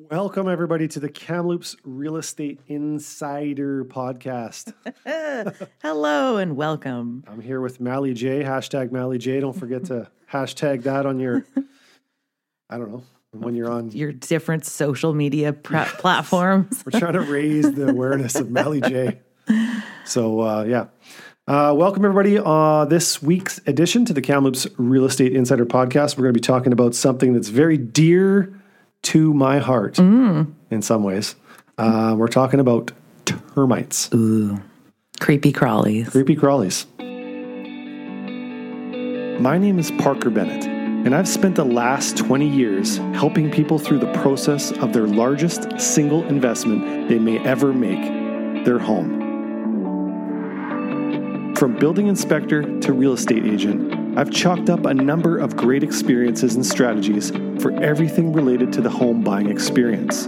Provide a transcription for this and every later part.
Welcome, everybody, to the Kamloops Real Estate Insider podcast. Hello and welcome. I'm here with Mally J, hashtag Mally J. Don't forget to hashtag that on your, I don't know, when you're on. Your different social media pra- platforms. We're trying to raise the awareness of Mally J. So, uh, yeah. Uh, welcome, everybody. Uh, this week's edition to the Kamloops Real Estate Insider podcast. We're going to be talking about something that's very dear to my heart in some ways. Uh, we're talking about termites, Ooh, creepy crawlies. creepy crawlies. My name is Parker Bennett, and I've spent the last 20 years helping people through the process of their largest single investment they may ever make their home. From building inspector to real estate agent, I've chalked up a number of great experiences and strategies for everything related to the home buying experience.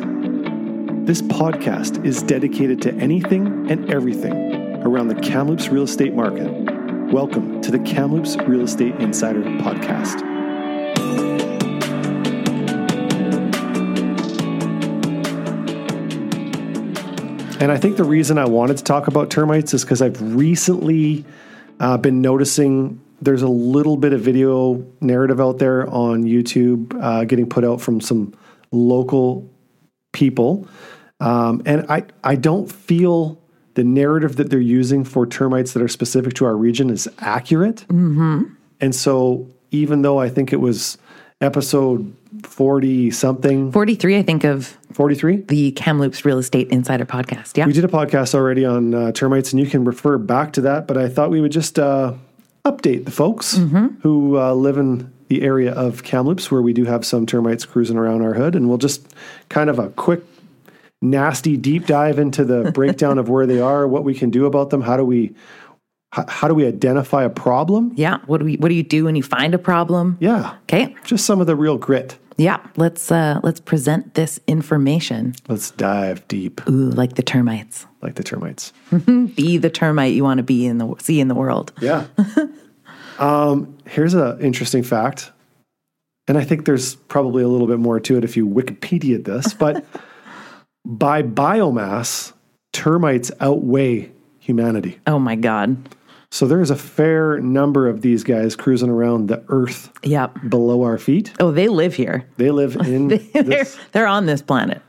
This podcast is dedicated to anything and everything around the Kamloops real estate market. Welcome to the Kamloops Real Estate Insider Podcast. And I think the reason I wanted to talk about termites is because I've recently uh, been noticing there's a little bit of video narrative out there on YouTube uh, getting put out from some local people. Um, and I, I don't feel the narrative that they're using for termites that are specific to our region is accurate. Mm-hmm. And so, even though I think it was episode 40 something, 43, I think, of 43, the Kamloops Real Estate Insider podcast. Yeah. we did a podcast already on uh, termites, and you can refer back to that. But I thought we would just uh, update the folks who uh, live in the area of Kamloops, where we do have some termites cruising around our hood, and we'll just kind of a quick, nasty deep dive into the breakdown of where they are, what we can do about them, how do we, how do we identify a problem? Yeah. What do we what do you do when you find a problem? Yeah, Okay. just some of the real grit. Yeah. Let's uh let's present this information. Let's dive deep, Ooh, like the termites. like the termites. Be the termite you want to be in the see in the world. Yeah. um, here's an interesting fact. And I think there's probably a little bit more to it if you Wikipedia this, but by biomass, termites outweigh humanity. Oh my God. So there's a fair number of these guys cruising around the earth Yep. below our feet. Oh, they live here. They live in They're this. they're on this planet.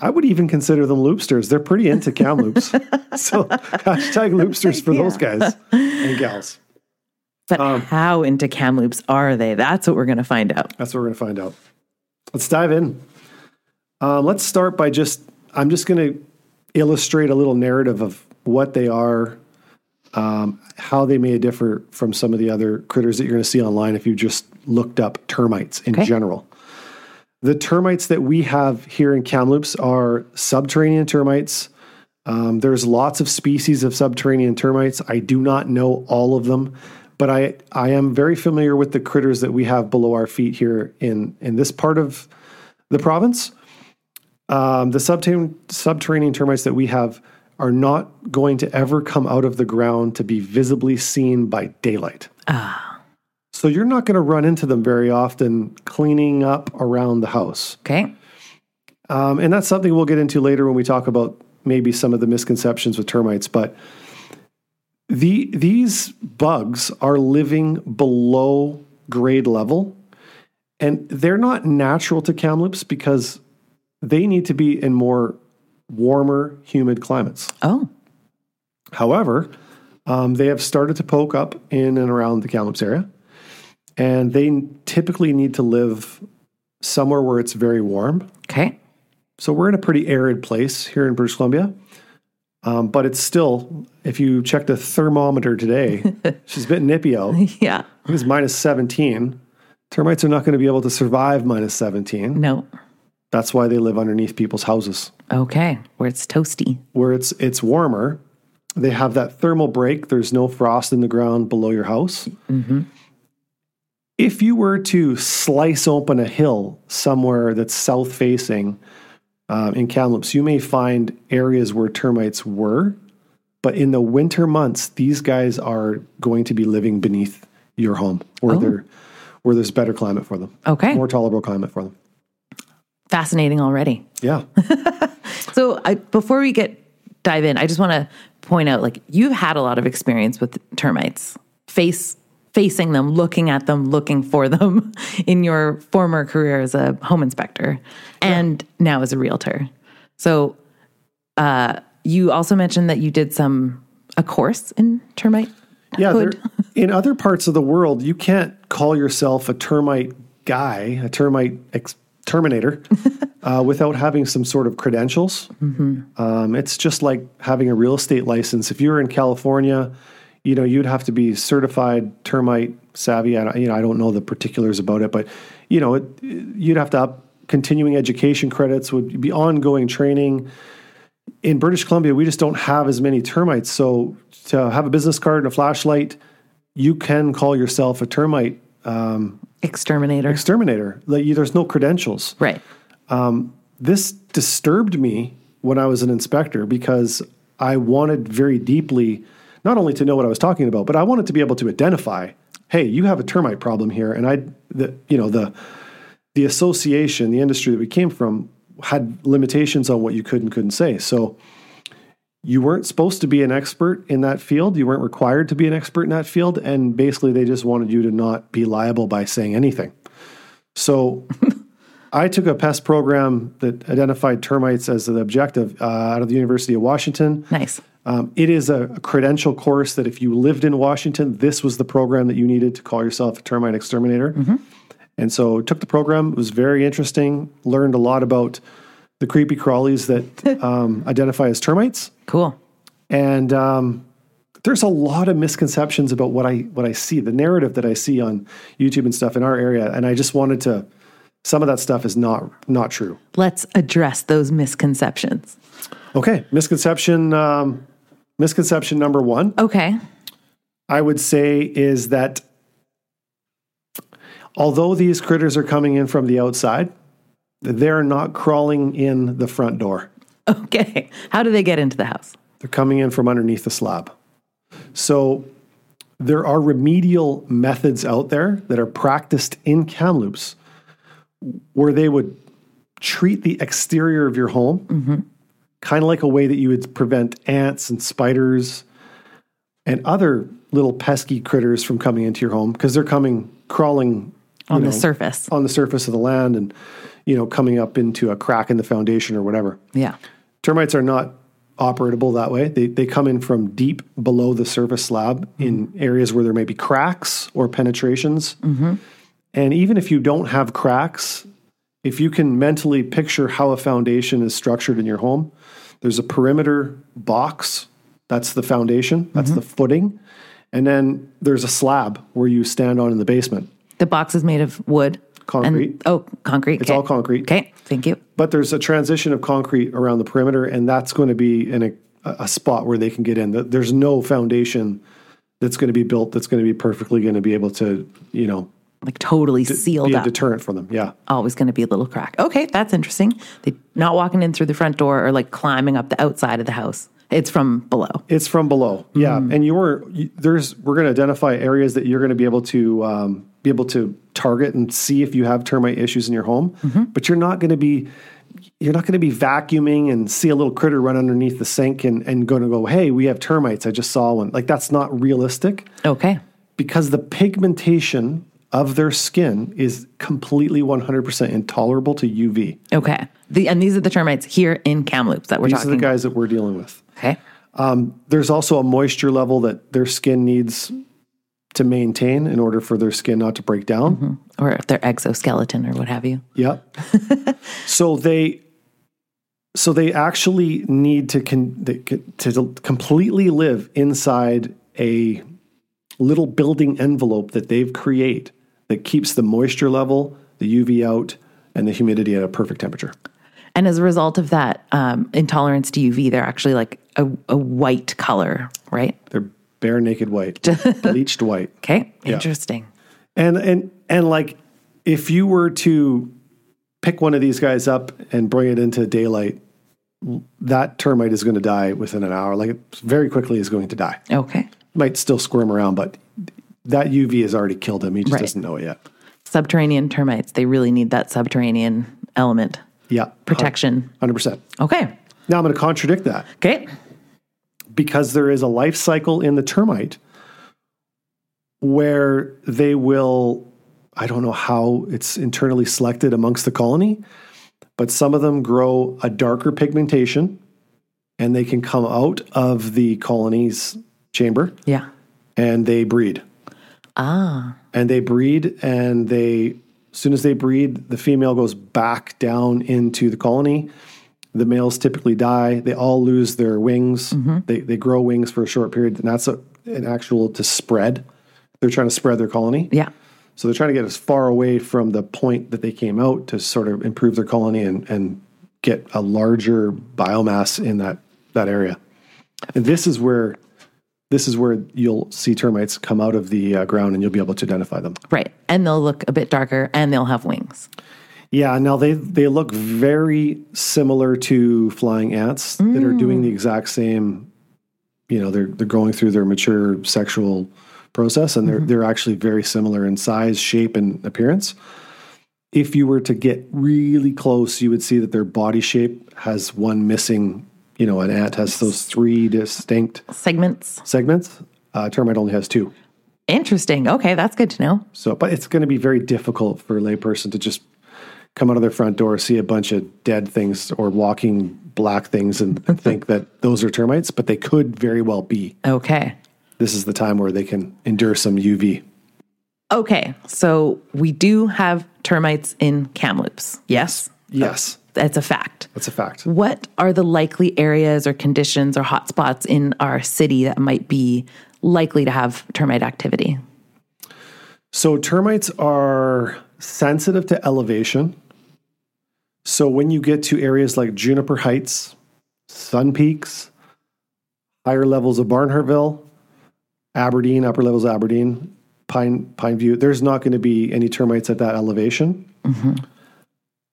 I would even consider them loopsters. They're pretty into Kamloops. so hashtag loopsters for those guys and gals. But Um, how into Kamloops are they? That's what we're going to find out. That's what we're going to find out. Let's dive in. Um, let's start by just, I'm just going to illustrate a little narrative of what they are, um, how they may differ from some of the other critters that you're going to see online if you just looked up termites in Okay. general. The termites that we have here in Kamloops are subterranean termites. Um, there's lots of species of subterranean termites. I do not know all of them, but I, I am very familiar with the critters that we have below our feet here in, in this part of the province. Um, the subterranean, subterranean termites that we have are not going to ever come out of the ground to be visibly seen by daylight. Ah. So you're not going to run into them very often cleaning up around the house. Okay. Um, and that's something we'll get into later when we talk about maybe some of the misconceptions with termites. But the these bugs are living below grade level, and they're not natural to Kamloops because they need to be in more warmer, humid climates. Oh, However, um, they have started to poke up in and around the Kamloops area, and they typically need to live somewhere where it's very warm. okay. So we're in a pretty arid place here in British Columbia. Um, but it's still, if you check the thermometer today, she's a bit nippy out. Yeah. It was minus 17. Termites are not going to be able to survive minus 17. No. That's why they live underneath people's houses Okay. Where it's toasty. where it's it's warmer. They have that thermal break. There's no frost in the ground below your house. If you were to slice open a hill somewhere that's south facing uh, in Kamloops, you may find areas where termites were, but in the winter months, these guys are going to be living beneath your home, where they're where there's better climate for them, Okay. more tolerable climate for them. Fascinating already. Yeah. So I, before we get dive in, I just want to point out like you've had a lot of experience with termites, face facing them, looking at them, looking for them in your former career as a home inspector and now as a realtor. So uh, you also mentioned that you did some a course in termite. Yeah, there, in other parts of the world, you can't call yourself a termite guy, a termite ex- terminator, uh, without having some sort of credentials. Um, it's just like having a real estate license. If you were in California, you know you'd have to be certified termite savvy. I, don't- you know, I don't know the particulars about it, but you know, it, you'd have to up continuing education credits. Would be ongoing training in British Columbia, we just don't have as many termites. So to have a business card and a flashlight, you can call yourself a termite Exterminator. exterminator. Like, you- there's no credentials. right. Um, this disturbed me when I was an inspector because I wanted very deeply not only to know what I was talking about, but I wanted to be able to identify, hey, you have a termite problem here, and I, the you know the the association, the industry that we came from had limitations on what you could and couldn't say. So you weren't supposed to be an expert in that field. You weren't required to be an expert in that field. And basically, they just wanted you to not be liable by saying anything. So I took a pest program that identified termites as the objective uh, out of the University of Washington. Nice. Um, it is a, a credential course that if you lived in Washington, this was the program that you needed to call yourself a termite exterminator. And so took the program. It was very interesting. Learned a lot about the creepy crawlies that um, identify as termites. Cool. And um, there's a lot of misconceptions about what I what I see, the narrative that I see on YouTube and stuff in our area. And I just wanted to. Some of that stuff is not not true. Let's address those misconceptions. Okay, misconception. Um, misconception number one. Okay. I would say is that although these critters are coming in from the outside, they're not crawling in the front door. Okay. How do they get into the house? They're coming in from underneath the slab. So there are remedial methods out there that are practiced in Kamloops where they would treat the exterior of your home mm-hmm. kind of like a way that you would prevent ants and spiders and other little pesky critters from coming into your home because they're coming crawling On the surface. on the surface of the land and you know coming up into a crack in the foundation or whatever. Yeah. Termites are not operatable that way. They, they come in from deep below the surface slab in mm-hmm. areas where there may be cracks or penetrations. Mm-hmm. And even if you don't have cracks, if you can mentally picture how a foundation is structured in your home, there's a perimeter box. That's the foundation, that's mm-hmm. the footing. And then there's a slab where you stand on in the basement. The box is made of wood. Concrete. And, oh, concrete. It's all concrete. Okay. Thank you. But there's a transition of concrete around the perimeter, and that's going to be in a, a spot where they can get in. There's no foundation that's going to be built that's going to be perfectly going to be able to, you know, Like totally sealed be a up. deterrent for them. Yeah. Always going to be a little crack. Okay. That's interesting. They not walking in through the front door or like climbing up the outside of the house. It's from below. It's from below. Yeah. And you were, you, there's, we're going to identify areas that you're going to be able to, um, be able to target and see if you have termite issues in your home, but you're not going to be, you're not going to be vacuuming and see a little critter run underneath the sink and, and going to go, Hey, we have termites. I just saw one. Like that's not realistic Okay. because the pigmentation of their skin is completely 100% intolerable to UV. Okay. The, and these are the termites here in Kamloops that we're These are the guys that we're dealing with. Okay. Um, there's also a moisture level that their skin needs to maintain in order for their skin not to break down. Mm-hmm. Or their exoskeleton or what have you. Yep. so they so they actually need to con, to completely live inside a little building envelope that they've create that keeps the moisture level, the UV out, and the humidity at a perfect temperature. And as a result of that um, intolerance to UV, they're actually like a, a white color, right? They're bare naked white, bleached white. Okay. Interesting. And and and like if you were to pick one of these guys up and bring it into daylight, that termite is going to die within an hour. Like it very quickly is going to die. Okay. Might still squirm around, but that UV has already killed him. He just Right. doesn't know it yet. Subterranean termites, they really need that subterranean element. Yeah. protection. 100%. Okay. Now I'm going to contradict that Okay. because there is a life cycle in the termite where they will, I don't know how it's internally selected amongst the colony, but some of them grow a darker pigmentation and they can come out of the colony's chamber Yeah. and they breed. Ah. and they breed and they as soon as they breed the female goes back down into the colony. The males typically die. They all lose their wings. Mm-hmm. They, they grow wings for a short period and that's a, an actual to spread. They're trying to spread their colony. Yeah. so they're trying to get as far away from the point that they came out to sort of improve their colony and, and get a larger biomass in that that area. And this is where this is where you'll see termites come out of the uh, ground and you'll be able to identify them. Right. And they'll look a bit darker and they'll have wings. Yeah, now they they look very similar to flying ants that are doing the exact same. You know, they're they're going through their mature sexual process, and they're they're actually very similar in size, shape, and appearance. If you were to get really close, you would see that their body shape has one missing. You know, an ant has those three distinct Segments. segments. Uh, termite only has two. Interesting. Okay. That's good to know. So, but it's going to be very difficult for a layperson to just come out of their front door, see a bunch of dead things or walking black things, and think that those are termites. But they could very well be. Okay. This is the time where they can endure some UV. Okay. So we do have termites in Kamloops. Yes. Yes, That's a fact. that's a fact. What are the likely areas or conditions or hotspots in our city that might be likely to have termite activity? So termites are sensitive to elevation. So when you get to areas like Juniper Heights, Sun Peaks, higher levels of Barnhartvale, Aberdeen, upper levels of Aberdeen, Pine Pine View, there's not going to be any termites at that elevation. Mm-hmm.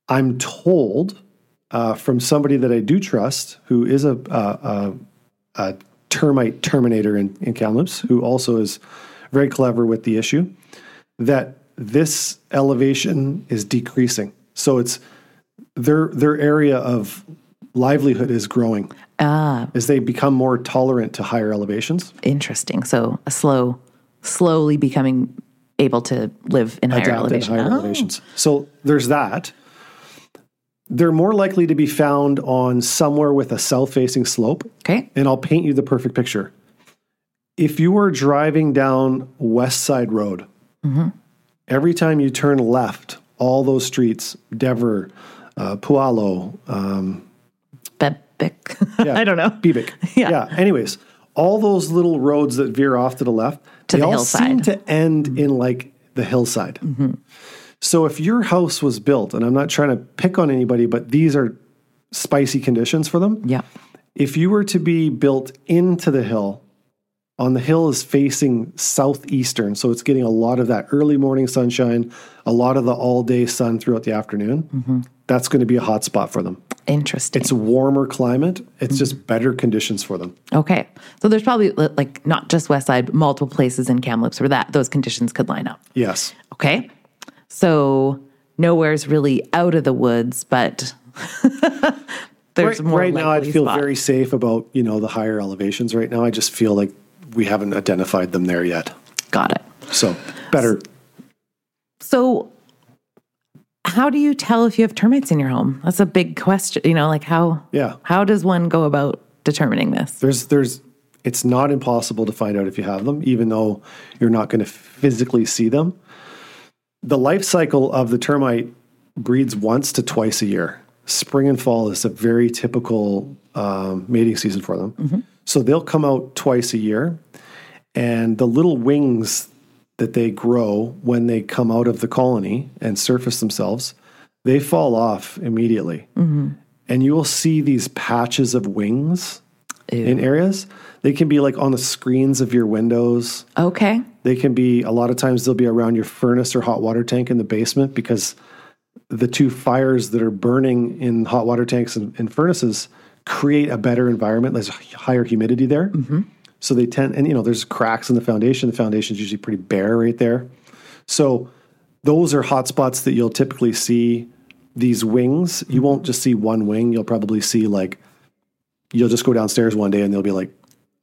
I'm told uh, from somebody that I do trust, who is a, a, a, a termite terminator in, in Kamloops, who also is very clever with the issue, that this elevation is decreasing. So it's their their area of livelihood is growing Ah, as they become more tolerant to higher elevations. interesting. So a slow, slowly becoming able to live in higher adapt elevation. higher Oh, elevations. So there's that. They're more likely to be found on somewhere with a south facing slope. Okay. And I'll paint you the perfect picture. If you were driving down Westsyde Road, every time you turn left, all those streets, Dever, uh, Pualo, um, Bebic. yeah, I don't know. Bebic. Yeah. Anyways, all those little roads that veer off to the left, To they the all hillside. Mm-hmm. seem to end in like the hillside. So if your house was built, and I'm not trying to pick on anybody, but these are spicy conditions for them. Yeah. If you were to be built into the hill, on the hill is facing southeastern, so it's getting a lot of that early morning sunshine, a lot of the all day sun throughout the afternoon. Mm-hmm. That's going to be a hot spot for them. Interesting. It's a warmer climate. It's Mm-hmm. just better conditions for them. okay. So there's probably like not just Westsyde, but multiple places in Kamloops where that those conditions could line up. Yes. Okay. So nowhere's really out of the woods, but there's right, more right now, I'd feel spots. very safe about you know the higher elevations. Right now, I just feel like we haven't identified them there yet. got it. So better. So how do you tell if you have termites in your home? That's a big question. You know, like how Yeah. how does one go about determining this? There's there's it's not impossible to find out if you have them, even though you're not going to physically see them. The life cycle of the termite breeds once to twice a year. Spring and fall is a very typical um, mating season for them. So they'll come out twice a year, and the little wings that they grow when they come out of the colony and surface themselves, they fall off immediately. And you will see these patches of wings in areas. They can be like on the screens of your windows. Okay. They can be a lot of times they'll be around your furnace or hot water tank in the basement because the two fires that are burning in hot water tanks and, and furnaces create a better environment. There's higher humidity there. Mm-hmm. So they tend, and you know, there's cracks in the foundation. The foundation is usually pretty bare right there. So those are hot spots that you'll typically see these wings. You mm-hmm. won't just see one wing. You'll probably see like you'll just go downstairs one day and there'll be like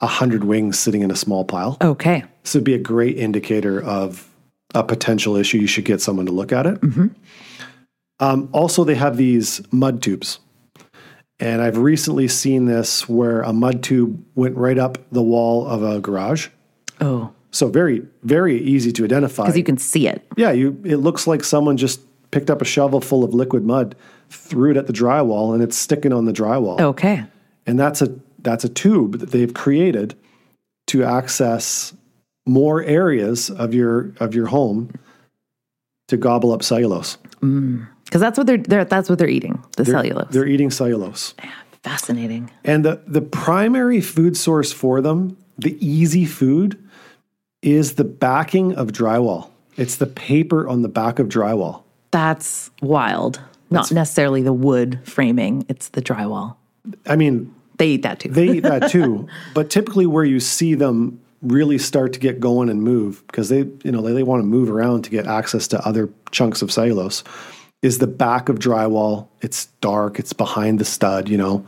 a hundred wings sitting in a small pile. Okay. This would be a great indicator of a potential issue. You should get someone to look at it. Um, also, they have these mud tubes. And I've recently seen this where a mud tube went right up the wall of a garage. Oh, So very, very easy to identify. because you can see it. yeah, you it looks like someone just picked up a shovel full of liquid mud, threw it at the drywall, and it's sticking on the drywall. Okay. And that's a that's a tube that they've created to access more areas of your of your home to gobble up cellulose. Mm. Because that's what they're, they're that's what they're eating. The cellulose. They're eating cellulose. Fascinating. And the, the primary food source for them, the easy food, is the backing of drywall. It's the paper on the back of drywall. That's wild. Not necessarily the wood framing, it's the drywall. I mean, They eat that too. they eat that too, but typically where you see them really start to get going and move because they, you know, they, they want to move around to get access to other chunks of cellulose is the back of drywall. It's dark. It's behind the stud, you know.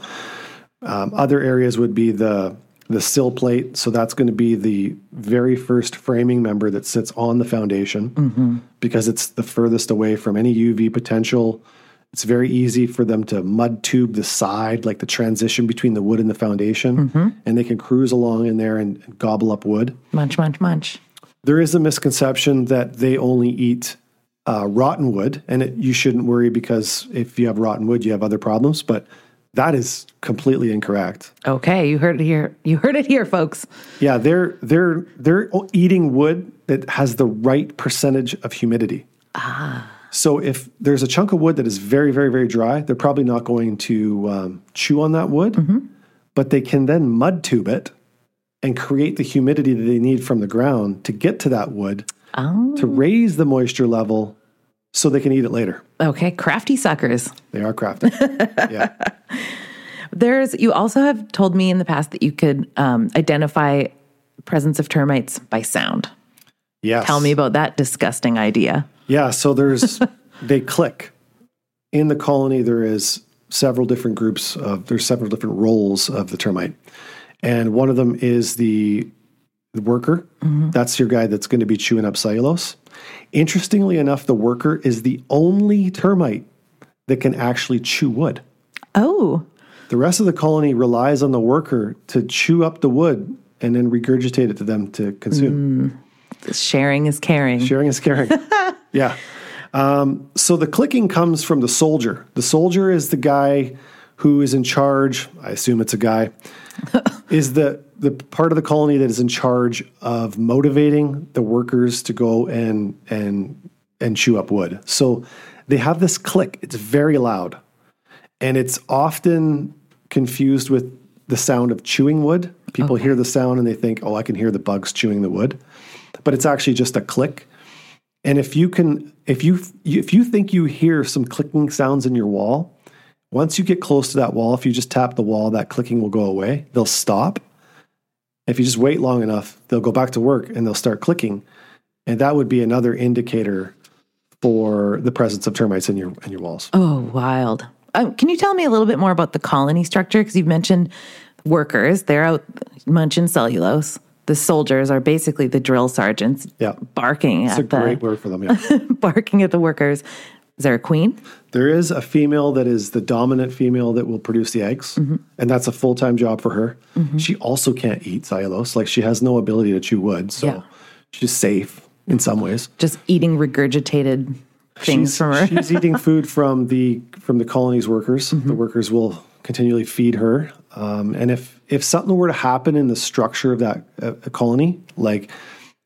Um, other areas would be the the sill plate. So that's going to be the very first framing member that sits on the foundation because it's the furthest away from any UV potential. It's very easy for them to mud tube the side, like the transition between the wood and the foundation, and they can cruise along in there and, and gobble up wood. munch, munch, munch. There is a misconception that they only eat uh, rotten wood, and it, you shouldn't worry because if you have rotten wood, you have other problems. But that is completely incorrect. Okay, you heard it here. You heard it here, folks. Yeah, they're they're they're eating wood that has the right percentage of humidity. Ah. So if there's a chunk of wood that is very very very dry, they're probably not going to um, chew on that wood, but they can then mud tube it and create the humidity that they need from the ground to get to that wood Oh, to raise the moisture level so they can eat it later. okay. Crafty suckers. They are crafty. yeah. There's, you also have told me in the past that you could um, identify presence of termites by sound. Yes. Tell me about that disgusting idea. Yeah, so there's they click. In the colony there is several different groups of there's several different roles of the termite. And one of them is the, the worker. Mm-hmm. That's your guy that's going to be chewing up cellulose. Interestingly enough, the worker is the only termite that can actually chew wood. Oh, The rest of the colony relies on the worker to chew up the wood and then regurgitate it to them to consume. Mm. Sharing is caring. Sharing is caring. yeah. Um, so the clicking comes from the soldier. The soldier is the guy who is in charge. I assume it's a guy. is the the part of the colony that is in charge of motivating the workers to go and and and chew up wood. So they have this click. It's very loud, and it's often confused with the sound of chewing wood. People hear the sound and they think, "Oh, I can hear the bugs chewing the wood," but it's actually just a click. And if you can, if you if you think you hear some clicking sounds in your wall, once you get close to that wall, if you just tap the wall, that clicking will go away. They'll stop. If you just wait long enough, they'll go back to work and they'll start clicking, and that would be another indicator for the presence of termites in your in your walls. Oh, wild. Um, can you tell me a little bit more about the colony structure? Because you've mentioned workers, they're out munching cellulose. The soldiers are basically the drill sergeants Yeah, barking it's a at the great word for them. Yeah. barking at the workers. Is there a queen? There is a female that is the dominant female that will produce the eggs, and that's a full time job for her. She also can't eat cellulose; like she has no ability to chew wood, so Yeah. she's safe in some ways. Just eating regurgitated things she's, from her. she's eating food from the from the colony's workers. Mm-hmm. The workers will continually feed her, um, and if if something were to happen in the structure of that uh, colony, like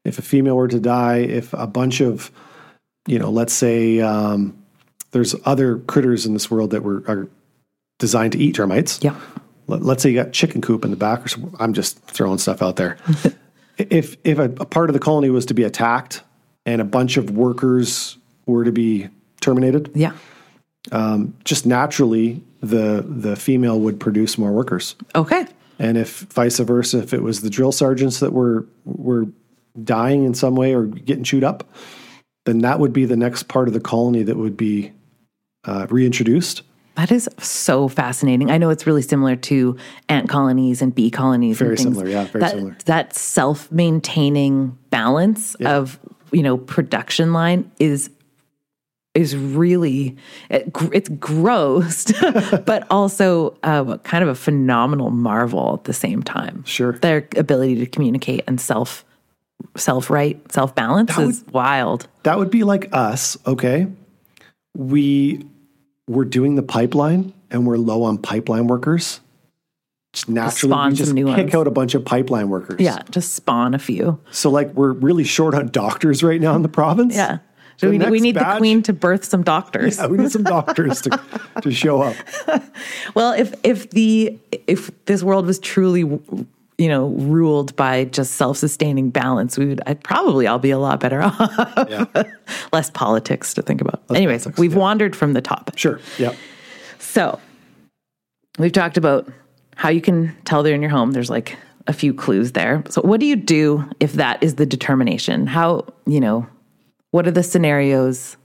if a female were to die, if a bunch of you know, let's say um, there's other critters in this world that were are designed to eat termites. yeah. Let, let's say you got chicken coop in the back, or some, I'm just throwing stuff out there. if if a, a part of the colony was to be attacked and a bunch of workers were to be terminated, Yeah. Just naturally the the female would produce more workers. Okay. And if vice versa, if it was the drill sergeants that were were dying in some way or getting chewed up, then that would be the next part of the colony that would be uh, reintroduced. That is so fascinating. I know it's really similar to ant colonies and bee colonies. Very and similar, yeah, very that, similar. That self-maintaining balance of you know production line is is really it, it's gross, but also uh, kind of a phenomenal marvel at the same time. Sure. their ability to communicate and self self right self balance is wild. That would be like us, okay? We we're doing the pipeline and we're low on pipeline workers. Just naturally, spawn we just new pick ones. out a bunch of pipeline workers. Yeah, just spawn a few. So like we're really short on doctors right now in the province. Yeah. So we, we need the queen to birth some doctors. Yeah, we need some doctors to, to show up. Well, if if the if this world was truly you know ruled by just self-sustaining balance, we would I'd probably all be a lot better off. Yeah. Less politics to think about. Anyways, politics, we've yeah. wandered from the topic. Sure. Yeah. So, we've talked about how you can tell they're in your home. There's like a few clues there. So, what do you do if that is the determination? How, you know, what are the scenarios?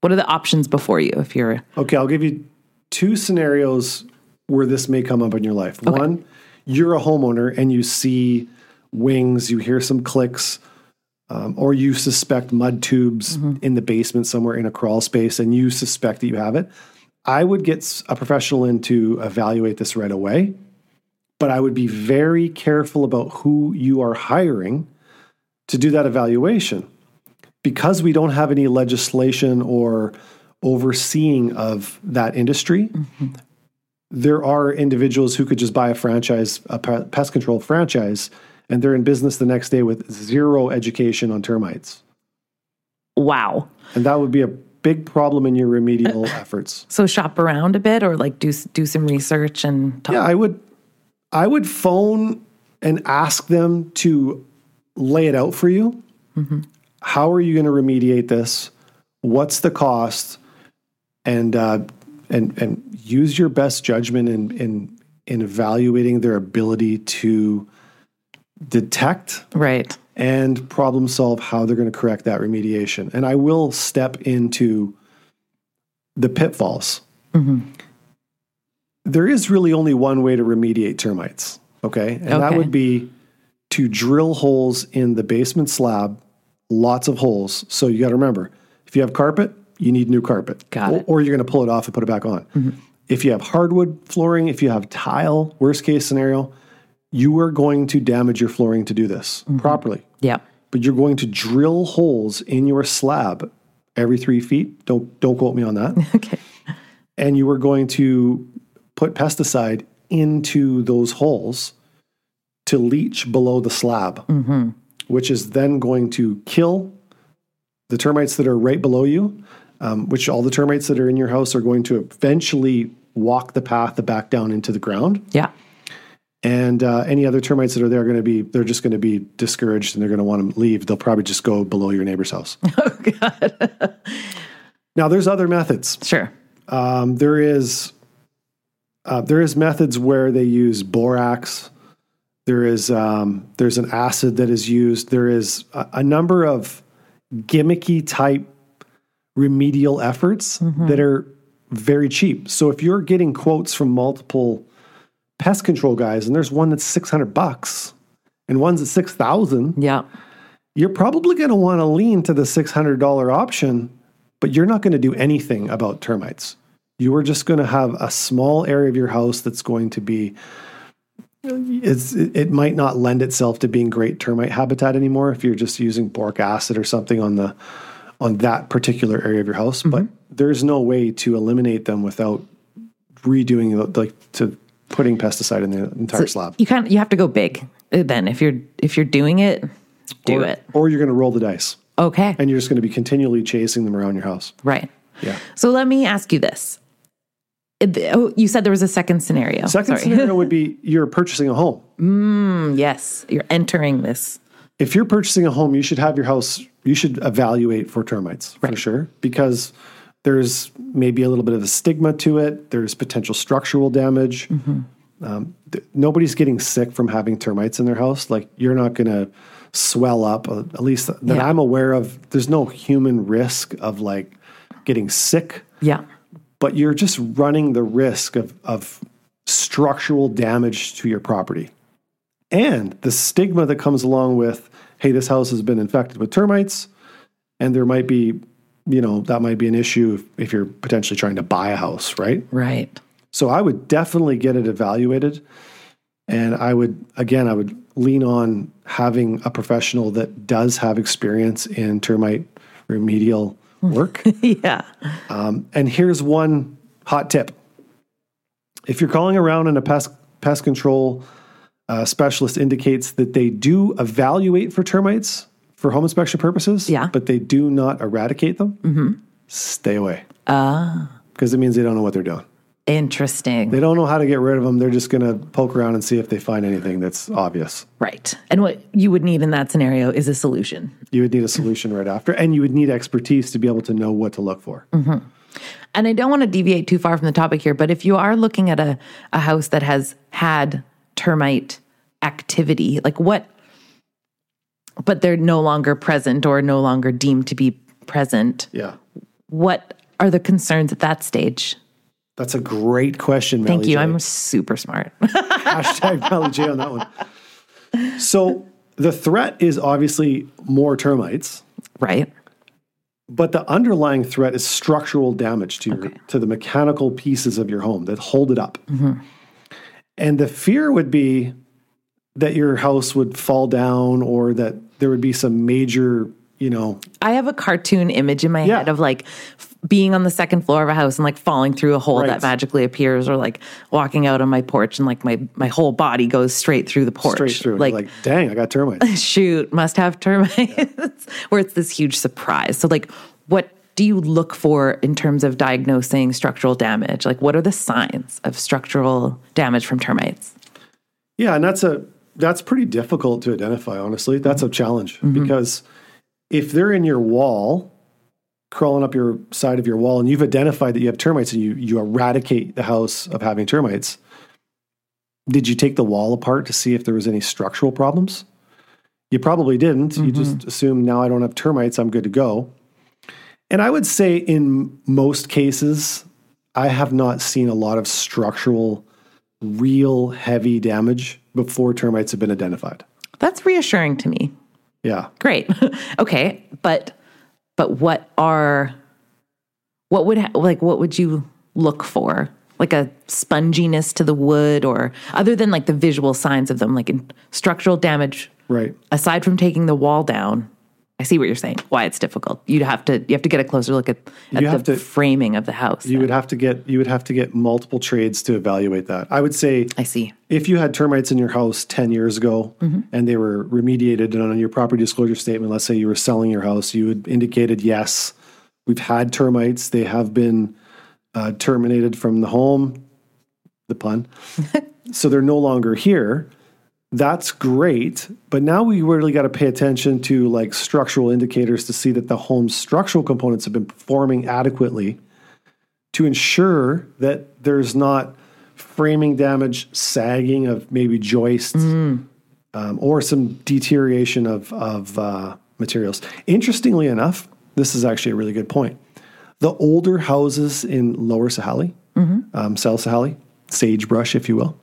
What are the options before you if you're Okay, I'll give you two scenarios where this may come up in your life. One, you're a homeowner and you see wings, you hear some clicks, um, or you suspect mud tubes in the basement somewhere in a crawl space and you suspect that you have it. I would get a professional in to evaluate this right away, but I would be very careful about who you are hiring to do that evaluation because we don't have any legislation or overseeing of that industry, there are individuals who could just buy a franchise, a pest control franchise, and they're in business the next day with zero education on termites. wow. And that would be a big problem in your remedial uh, efforts. So shop around a bit or like do do some research and talk. Yeah, I would I would phone and ask them to lay it out for you. Mm-hmm. How are you going to remediate this? What's the cost? And uh, and and use your best judgment in in in evaluating their ability to detect Right. and problem solve how they're going to correct that remediation. And I will step into the pitfalls. There is really only one way to remediate termites. Okay. And that would be to drill holes in the basement slab, lots of holes. So you got to remember if you have carpet, you need new carpet. Got or, it. or you're going to pull it off and put it back on. Mm-hmm. If you have hardwood flooring, if you have tile, worst case scenario, you are going to damage your flooring to do this mm-hmm. properly. Yeah. But you're going to drill holes in your slab every three feet. Don't don't quote me on that. Okay. and you are going to put pesticide into those holes to leach below the slab, mm-hmm. Which is then going to kill the termites that are right below you. Um, which all the termites that are in your house are going to eventually walk the path back down into the ground Yeah. and uh, any other termites that are there are going to be they're just going to be discouraged and they're going to want to leave they'll probably just go below your neighbor's house Oh god. now there's other methods Sure. um, there is uh, there is methods where they use borax there is um, there's an acid that is used. There is a, a number of gimmicky type remedial efforts that are very cheap. So if you're getting quotes from multiple pest control guys and there's one that's 600 bucks and one's at 6000 Yeah. you're probably going to want to lean to the $600 option but you're not going to do anything about termites. You are just going to have a small area of your house that's going to be it's it it might not lend itself to being great termite habitat anymore if you're just using boric acid or something on the on that particular area of your house but there's no way to eliminate them without redoing like to putting pesticide in the entire slab You kind you have to go big uh, then if you're if you're doing it, do or, it. or you're going to roll the dice Okay. and you're just going to be continually chasing them around your house right. yeah So let me ask you this. Oh, you said there was a second scenario. Second Sorry. scenario would be you're purchasing a home. yes, you're entering this. If you're purchasing a home, you should have your house, you should evaluate for termites for sure, because there's maybe a little bit of a stigma to it. There's potential structural damage. Um, th- nobody's getting sick from having termites in their house. Like you're not going to swell up, uh, at least that Yeah. I'm aware of. There's no human risk of like getting sick Yeah. But you're just running the risk of, of structural damage to your property. And the stigma that comes along with, hey, this house has been infected with termites, and there might be, you know, that might be an issue if, if you're potentially trying to buy a house, right? Right. So I would definitely get it evaluated. And I would, again, I would lean on having a professional that does have experience in termite remedial work. yeah. Um, and here's one hot tip if you're calling around and a pest, pest control uh, specialist indicates that they do evaluate for termites for home inspection purposes, Yeah. but they do not eradicate them, mm-hmm. stay away. Ah. Because it means they don't know what they're doing. Interesting. They don't know how to get rid of them. They're just going to poke around and see if they find anything that's obvious. right. And what you would need in that scenario is a solution. You would need a solution right after, and you would need expertise to be able to know what to look for. Mm-hmm. And I don't want to deviate too far from the topic here, but if you are looking at a, a house that has had termite activity, like what, but they're no longer present or no longer deemed to be present, Yeah. what are the concerns at that stage? That's a great question. Thank you. J. I'm super smart. Hashtag Valley J on that one. So the threat is obviously more termites, right. but the underlying threat is structural damage to your, Okay. to the mechanical pieces of your home that hold it up. Mm-hmm. And the fear would be that your house would fall down or that there would be some major, you know, I have a cartoon image in my Yeah. head of like being on the second floor of a house and like falling through a hole Right. that magically appears or like walking out on my porch and like my, my whole body goes straight through the porch. straight through. Like, Like, like dang, I got termites. shoot, must have termites. Where it's this huge surprise. So like what do you look for in terms of diagnosing structural damage? Like what are the signs of structural damage from termites? Yeah, and that's a that's pretty difficult to identify, honestly. That's a mm-hmm. challenge mm-hmm. because if they're in your wall, crawling up your side of your wall, and you've identified that you have termites and you you eradicate the house of having termites, did you take the wall apart to see if there was any structural problems? You probably didn't. You just mm-hmm. assume now I don't have termites, I'm good to go. And I would say in most cases, I have not seen a lot of structural real heavy damage before termites have been identified. That's reassuring to me. Yeah. Great. okay, but but what are what would like what would you look for? Like a sponginess to the wood or other than like the visual signs of them like in structural damage Right. aside from taking the wall down. I see what you're saying. Why it's difficult. You'd have to you have to get a closer look at, at the to- framing of the house. You then. would have to get you would have to get multiple trades to evaluate that. I would say I see. if you had termites in your house 10 years ago and they were remediated and on your property disclosure statement, let's say you were selling your house, you had indicated, yes, we've had termites. They have been uh, terminated from the home, the pun. so they're no longer here. That's great. But now we really got to pay attention to like structural indicators to see that the home's structural components have been performing adequately to ensure that there's not framing damage, sagging of maybe joists, um, or some deterioration of, of uh, materials. Interestingly enough, this is actually a really good point. The older houses in Lower Sahali, um, South Sahali, sagebrush, if you will,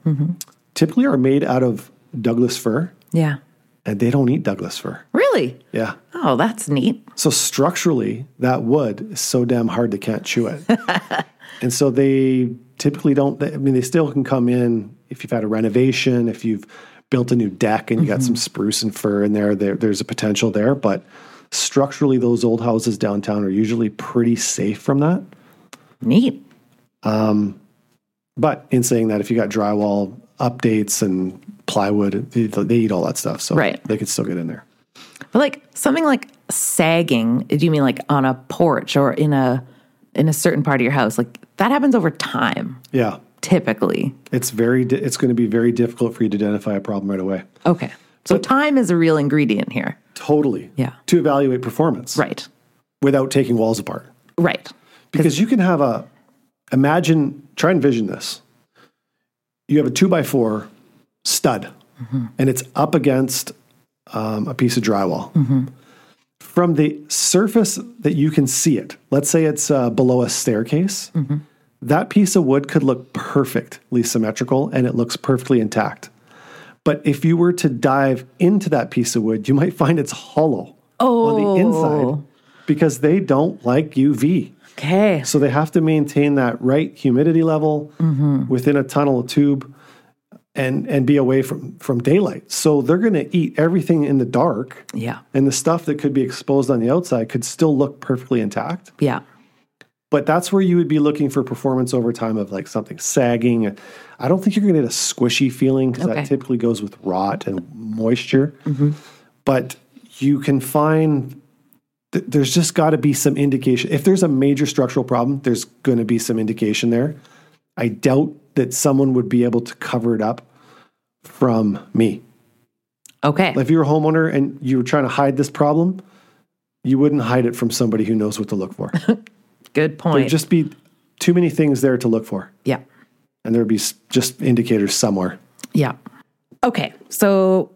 typically are made out of Douglas fir, Yeah. and they don't eat Douglas fir. Really? Yeah. Oh, that's neat. So structurally, that wood is so damn hard they can't chew it. and so they typically don't, I mean, they still can come in if you've had a renovation, if you've built a new deck and you got some mm-hmm. spruce and fir in there, there, there's a potential there. But structurally, those old houses downtown are usually pretty safe from that. Neat. Um, but in saying that, if you got drywall updates and plywood, they, they eat all that stuff. So Right. they could still get in there. But like something like sagging, do you mean like on a porch or in a in a certain part of your house? Like that happens over time, Yeah. typically. It's very, di- it's going to be very difficult for you to identify a problem right away. Okay. So time is a real ingredient here. Totally. Yeah. To evaluate performance. Right. Without taking walls apart. Right. Because you can have a, imagine, try and envision this. You have a two by four stud and it's up against um, a piece of drywall. from the surface that you can see it, let's say it's uh, below a staircase, that piece of wood could look perfectly symmetrical and it looks perfectly intact. But if you were to dive into that piece of wood, you might find it's hollow oh. on the Oh. inside because they don't like UV. Okay. So they have to maintain that right humidity level within a tunnel tube and and be away from from daylight. So they're going to eat everything in the dark Yeah. and the stuff that could be exposed on the outside could still look perfectly intact. Yeah. But that's where you would be looking for performance over time of like something sagging. I don't think you're going to get a squishy feeling because Okay. that typically goes with rot and moisture. Mm-hmm. But you can find th- there's just got to be some indication. If there's a major structural problem, there's going to be some indication there. I doubt that someone would be able to cover it up from me. Okay. If you're a homeowner and you were trying to hide this problem, you wouldn't hide it from somebody who knows what to look for. Good point. There'd just be too many things there to look for, yeah. and there'd be just indicators somewhere. Yeah. Okay. So,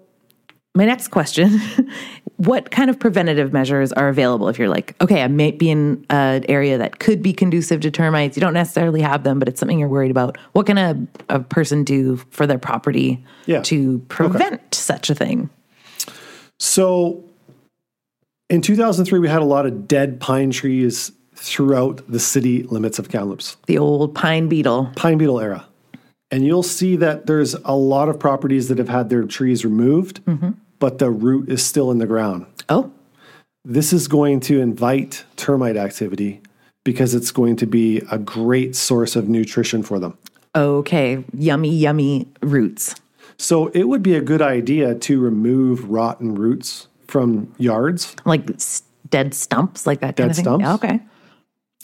my next question What kind of preventative measures are available if you're like, okay, I may be in an area that could be conducive to termites? You don't necessarily have them, but it's something you're worried about. What can a, a person do for their property Yeah. to prevent such a thing? So, in 2003, we had a lot of dead pine trees throughout the city limits of Kamloops, The old pine beetle. pine beetle era. And you'll see that there's a lot of properties that have had their trees removed, mm-hmm. But the root is still in the ground. Oh, This is going to invite termite activity because it's going to be a great source of nutrition for them. okay. Yummy, yummy roots. So it would be a good idea to remove rotten roots from yards. Like dead stumps, like that kind Dead of thing. stumps? Yeah, okay.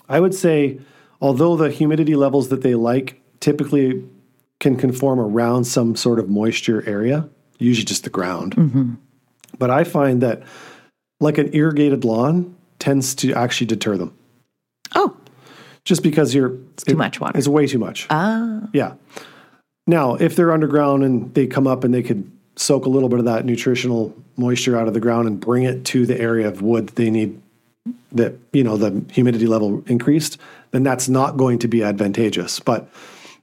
I would say, although the humidity levels that they like typically can conform around some sort of moisture area, usually just the ground. But I find that, like an irrigated lawn, tends to actually deter them Oh, just because you're it's too much water. It's way too much. Ah. Yeah. Now, if they're underground and they come up and they could soak a little bit of that nutritional moisture out of the ground and bring it to the area of wood that they need that, you know, the humidity level increased, then that's not going to be advantageous. But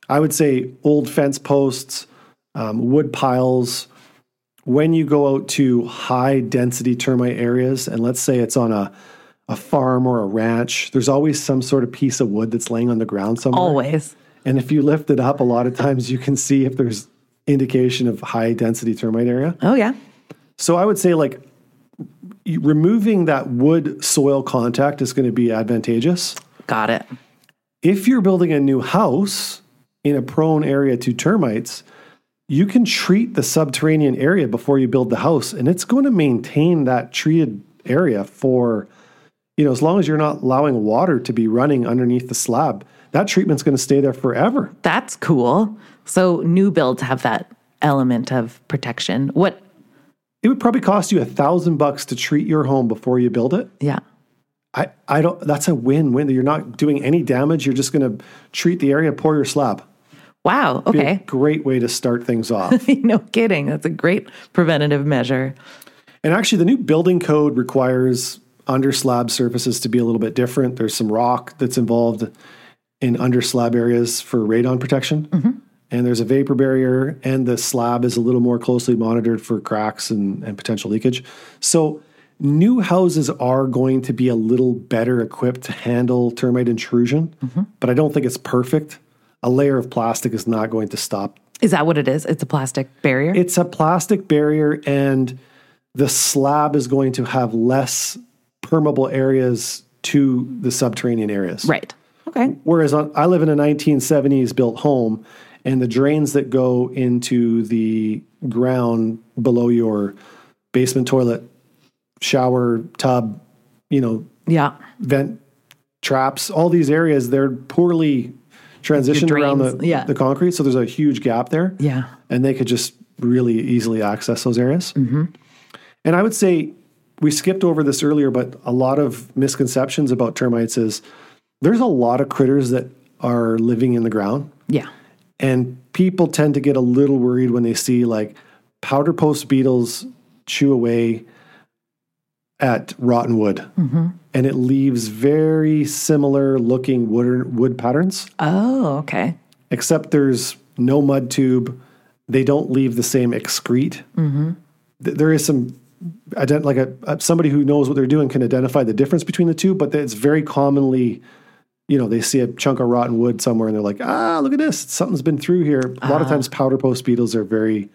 I would say old fence posts, um, wood piles, when you go out to high density termite areas, and let's say it's on a, a farm or a ranch, there's always some sort of piece of wood that's laying on the ground somewhere. Always. And if you lift it up, a lot of times you can see if there's indication of high density termite area. Oh, yeah. So I would say like removing that wood soil contact is going to be advantageous. Got it. If you're building a new house in a prone area to termites, you can treat the subterranean area before you build the house and it's going to maintain that treated area for you know as long as you're not allowing water to be running underneath the slab that treatment's going to stay there forever That's cool. So new builds have that element of protection. What? it would probably cost you a thousand bucks to treat your home before you build it Yeah. i, I don't that's a win-win you're not doing any damage you're just going to treat the area pour your slab Wow. Be a Okay. great way to start things off no kidding. That's a great preventative measure. And actually, the new building code requires under slab surfaces to be a little bit different. There's some rock that's involved in under slab areas for radon protection. Mm-hmm. And there's a vapor barrier, and the slab is a little more closely monitored for cracks and, and potential leakage. So, new houses are going to be a little better equipped to handle termite intrusion, mm-hmm. but I don't think it's perfect. A layer of plastic is not going to stop Is that what it is? It's a plastic barrier. it's a plastic barrier, and the slab is going to have less permeable areas to the subterranean areas. right. Okay. Whereas on, I live in a 1970s built home, and the drains that go into the ground below your basement toilet, shower, tub, you know, Yeah. vent traps, all these areas, they're poorly transitioned around the, yeah. the concrete. So there's a huge gap there Yeah. and they could just really easily access those areas. Mm-hmm. And I would say we skipped over this earlier, but a lot of misconceptions about termites is there's a lot of critters that are living in the ground, Yeah. and people tend to get a little worried when they see like powder post beetles chew away at rotten wood, mm-hmm. and it leaves very similar looking wood wood patterns. Oh, okay. except there's no mud tube. They don't leave the same excrete. Mm-hmm. Th- There is some ident- like a, somebody who knows what they're doing can identify the difference between the two, but it's very commonly, you know, they see a chunk of rotten wood somewhere and they're like, ah, look at this, something's been through here. A lot of ah. times, powder post beetles are very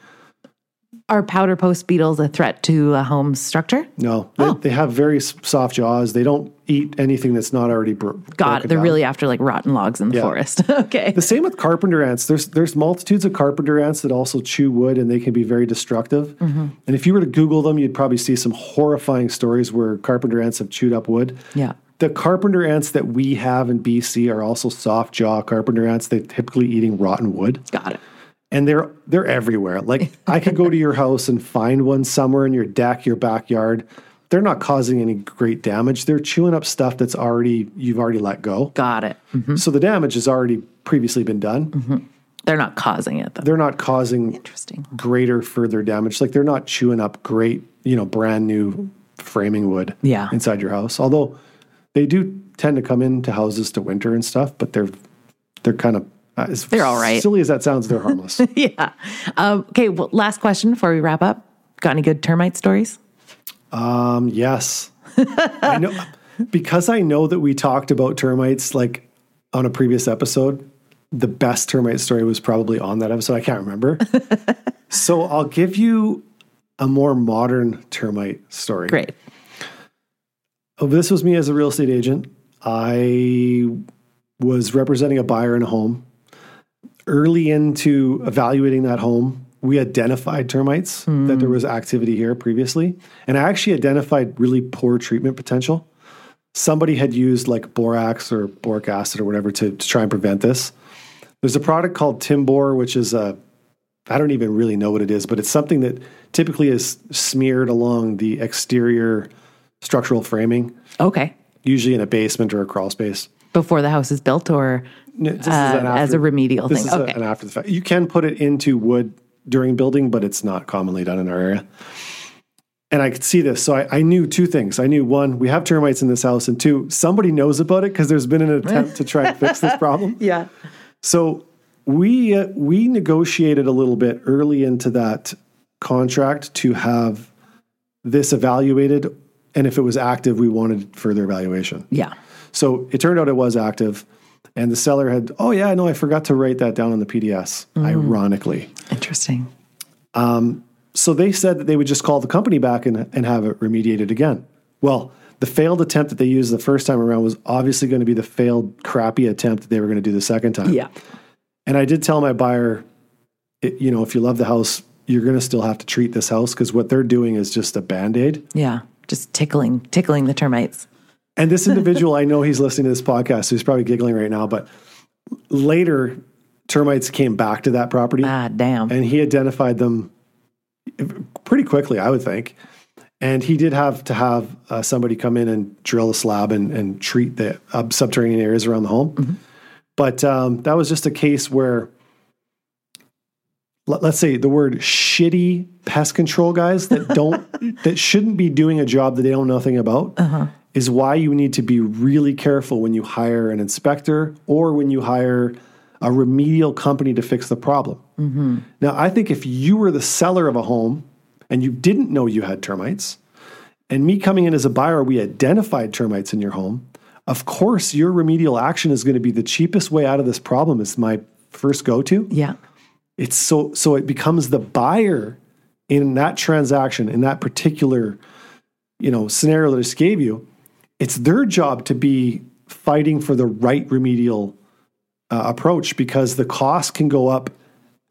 Are powder post beetles a threat to a home structure? no, they, oh. they have very soft jaws. They don't eat anything that's not already bro- got broken they're really after like rotten logs in the Yeah. forest. okay. The same with carpenter ants. There's there's multitudes of carpenter ants that also chew wood and they can be very destructive. Mm-hmm. And if you were to Google them, you'd probably see some horrifying stories where carpenter ants have chewed up wood. Yeah. The carpenter ants that we have in BC are also soft jaw carpenter ants. They're typically eating rotten wood. Got it. And they're they're everywhere. Like I could go to your house and find one somewhere in your deck, your backyard. They're not causing any great damage. They're chewing up stuff that's already you've already let go. Got it. Mhm. So the damage has already previously been done. They're not causing it though. they're not causing Interesting. greater further damage. Like they're not chewing up great, you know, brand new framing wood Yeah. inside your house. Although they do tend to come into houses to winter and stuff, but they're they're kind of uh, as They're all right. Silly as that sounds, they're harmless. yeah. Um, okay. Well, last question before we wrap up. Got any good termite stories? um, yes, I know because I know that we talked about termites like on a previous episode. The best termite story was probably on that episode. I can't remember. so I'll give you a more modern termite story. Great. Oh, this was me as a real estate agent. I was representing a buyer in a home. Early into evaluating that home, we identified termites, that there hmm. was activity here previously. And I actually identified really poor treatment potential. Somebody had used like borax or boric acid or whatever to, to try and prevent this. There's a product called Timbor, which is a, I don't even really know what it is, but it's something that typically is smeared along the exterior structural framing, Okay. usually in a basement or a crawl space. Before the house is built or No, this is uh, an as a remedial this thing. is a- okay. an after the fact. You can put it into wood during building, but it's not commonly done in our area. And I could see this. So I, I knew two things. I knew one, we have termites in this house, and two, somebody knows about it because there's been an attempt to try and fix this problem. yeah. So we uh, we negotiated a little bit early into that contract to have this evaluated, and if it was active, we wanted further evaluation. Yeah. So it turned out it was active, and the seller had, oh yeah, no, I forgot to write that down on the PDS. Mm. Ironically, Interesting. Um, so they said that they would just call the company back and, and have it remediated again. Well, the failed attempt that they used the first time around was obviously going to be the failed, crappy attempt that they were going to do the second time. Yeah. And I did tell my buyer, it, you know, if you love the house, you're going to still have to treat this house because what they're doing is just a band aid. Yeah. Just tickling, tickling the termites. And this individual, I know he's listening to this podcast, so he's probably giggling right now, but later, termites came back to that property Ah, damn. and he identified them pretty quickly, I would think. And he did have to have uh, somebody come in and drill a slab and, and treat the uh, subterranean areas around the home. But um, that was just a case where, let, let's say the word shitty pest control guys that don't, that shouldn't be doing a job that they don't know nothing about is why you need to be really careful when you hire an inspector or when you hire a remedial company to fix the problem. Mm-hmm. Now, I think if you were the seller of a home and you didn't know you had termites, and me coming in as a buyer, we identified termites in your home, of course, your remedial action is going to be the cheapest way out of this problem, is my first go to. yeah. It's so so it becomes the buyer in that transaction, in that particular, you know, scenario that I just gave you, it's their job to be fighting for the right remedial uh, approach because the cost can go up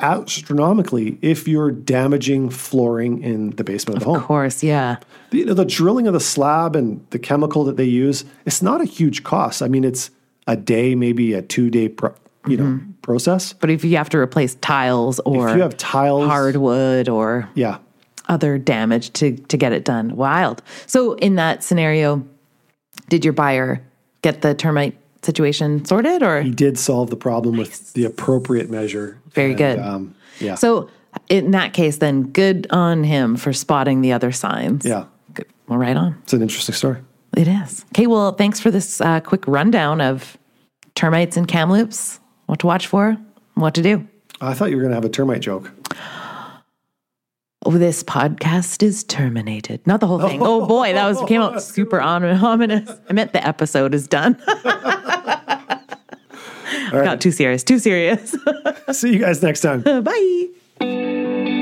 astronomically if you're damaging flooring in the basement of the Of home. Of course. Yeah. The, the drilling of the slab and the chemical that they use, it's not a huge cost. I mean, it's a day, maybe a two day, pro, you know, process. But if you have to replace tiles or If you have tiles, hardwood or yeah, other damage to to get it done. Wild. So in that scenario, did your buyer get the termite situation sorted or he did solve the problem with the appropriate measure. Very And, good. Um, yeah. so in that case then good on him for spotting the other signs. Yeah. Good. Well, right on. It's an interesting story. It is. Okay, well, thanks for this uh, quick rundown of termites and Kamloops, what to watch for, what to do. I thought you were going to have a termite joke. Oh, this podcast is terminated. Not the whole thing. Oh boy, that was came out super ominous. I meant the episode is done. Not too serious. Too serious. See you guys next time. Bye.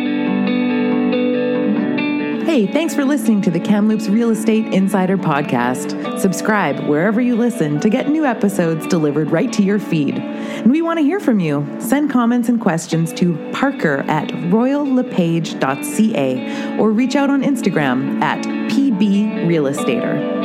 Hey, thanks for listening to the Kamloops Real Estate Insider Podcast. Subscribe wherever you listen to get new episodes delivered right to your feed. And we want to hear from you. Send comments and questions to parker at royallepage.ca or reach out on Instagram at pbrealestater.